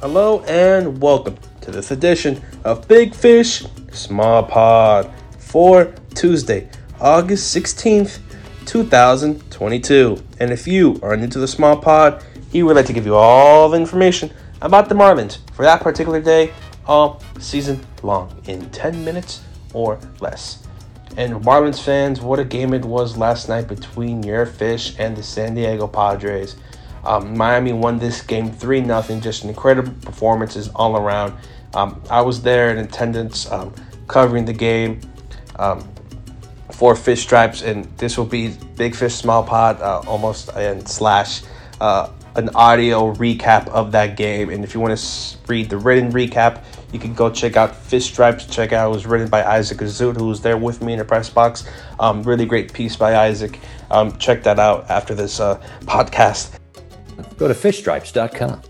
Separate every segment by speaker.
Speaker 1: Hello and welcome to this edition of Big Fish Small Pod for Tuesday, August 16th, 2022. And if you are new to the Small Pod, he would like to give you all the information about the Marlins for that particular day, all season long, in 10 minutes or less. And Marlins fans, what a game it was last night between your fish and the San Diego Padres. Um, Miami won this game 3 0. Just incredible performances all around. Um, I was there in attendance um, covering the game um, for Fish Stripes, and this will be Big Fish Small Pod uh, almost and slash uh, an audio recap of that game. And if you want to read the written recap, you can go check out Fish Stripes. Check out it was written by Isaac Azout, who was there with me in the press box. Um, really great piece by Isaac. Um, check that out after this uh, podcast.
Speaker 2: Go to fishstripes.com.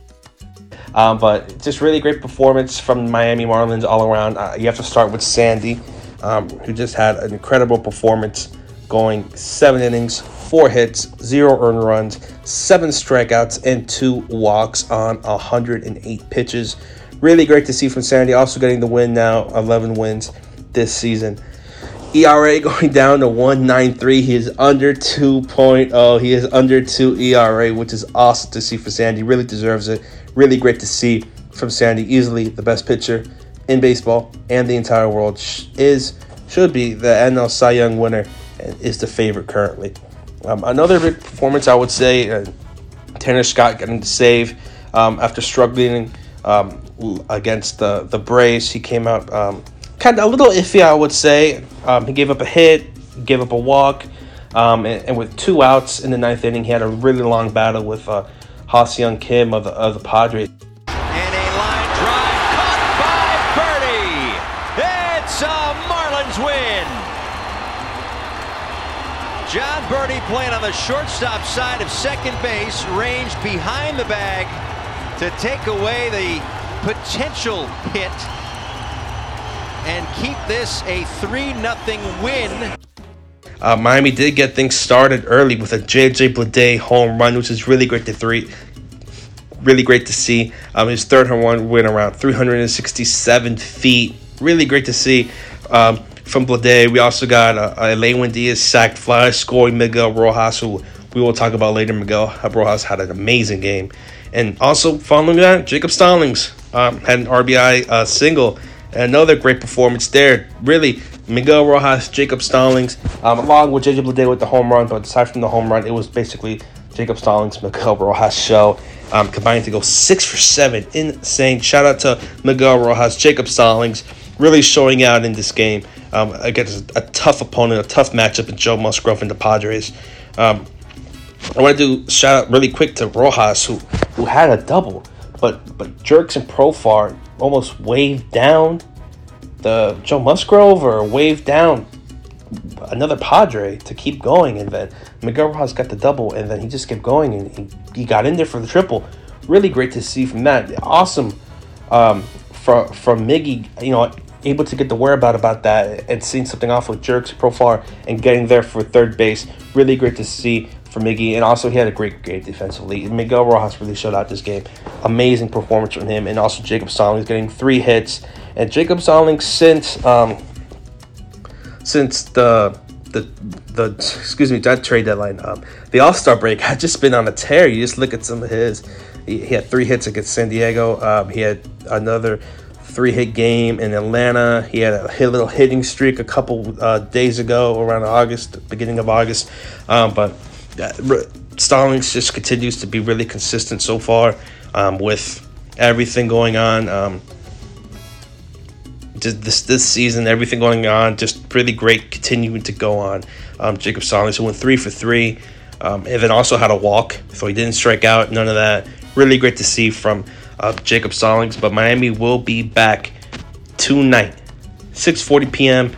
Speaker 1: Um, but just really great performance from Miami Marlins all around. Uh, you have to start with Sandy, um, who just had an incredible performance, going seven innings, four hits, zero earned runs, seven strikeouts, and two walks on 108 pitches. Really great to see from Sandy. Also getting the win now, 11 wins this season. ERA going down to 193. He is under 2.0. He is under 2 ERA, which is awesome to see for Sandy. Really deserves it. Really great to see from Sandy. Easily the best pitcher in baseball and the entire world is should be the NL Cy Young winner and is the favorite currently. Um, another big performance, I would say, uh, Tanner Scott getting the save um, after struggling um, against the the Braves. He came out um, kind of a little iffy, I would say. Um, he gave up a hit, gave up a walk, um, and, and, with two outs in the ninth inning, he had a really long battle with uh, Ha-Seong Kim of the, of the Padres.
Speaker 3: And a line drive caught by Berti. It's a Marlins win. Jon Berti playing on the shortstop side of second base, ranged behind the bag to take away the potential hit and keep this a 3 0 win.
Speaker 1: Uh, Miami did get things started early with a JJ Bleday home run, which is really great to three. Really great to see. Um, his third home run went around 367 feet. Really great to see um, from Bleday. We also got uh, Lewin Diaz sacked fly, scoring Miguel Rojas, who we will talk about later. Miguel Rojas had an amazing game. And also, following that, Jacob Stallings um, had an RBI uh, single another great performance there. Really, Miguel Rojas, Jacob Stallings, um, along with JJ Bleday with the home run. But aside from the home run, it was basically Jacob Stallings, Miguel Rojas show. Um, combining to go six for seven. Insane. Shout out to Miguel Rojas, Jacob Stallings, really showing out in this game um, against a tough opponent, a tough matchup in Joe Musgrove and the Padres. Um, I want to do shout out really quick to Rojas, who who had a double, but but Jurickson Profar almost waved down the Joe Musgrove or waved down another Padre to keep going, and then Miguel Rojas got the double, and then he just kept going, and he, he got in there for the triple. Really great to see from that. Awesome um, from from Miggy, you know, able to get the whereabout about that and seeing something off with Jerks Profar and getting there for third base. Really great to see for Miggy, and also he had a great game defensively. Miguel Rojas really showed out this game. Amazing performance from him, and also Jacob Stallings getting three hits. And Jacob Stallings since um, since the the the excuse me that trade deadline um, the All Star break had just been on a tear. You just look at some of his He, he had three hits against San Diego. Um, he had another three hit game in Atlanta. He had a little hitting streak a couple uh, days ago, around August, beginning of August. Um, but Stallings just continues to be really consistent so far um, with everything going on. Um, this this season, everything going on, just really great, continuing to go on. Um, Jacob Stallings, who went three for three, um, and then also had a walk, so he didn't strike out, none of that. Really great to see from uh, Jacob Stallings. But Miami will be back tonight, 6:40 p.m.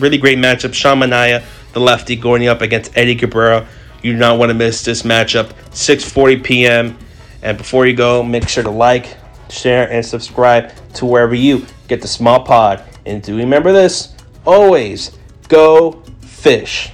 Speaker 1: Really great matchup. Sean Manaea, the lefty, going up against Eddie Cabrera. You do not want to miss this matchup. 6:40 p.m. And before you go, make sure to like, share, and subscribe to wherever you get the small pod. And do remember this: always go fish.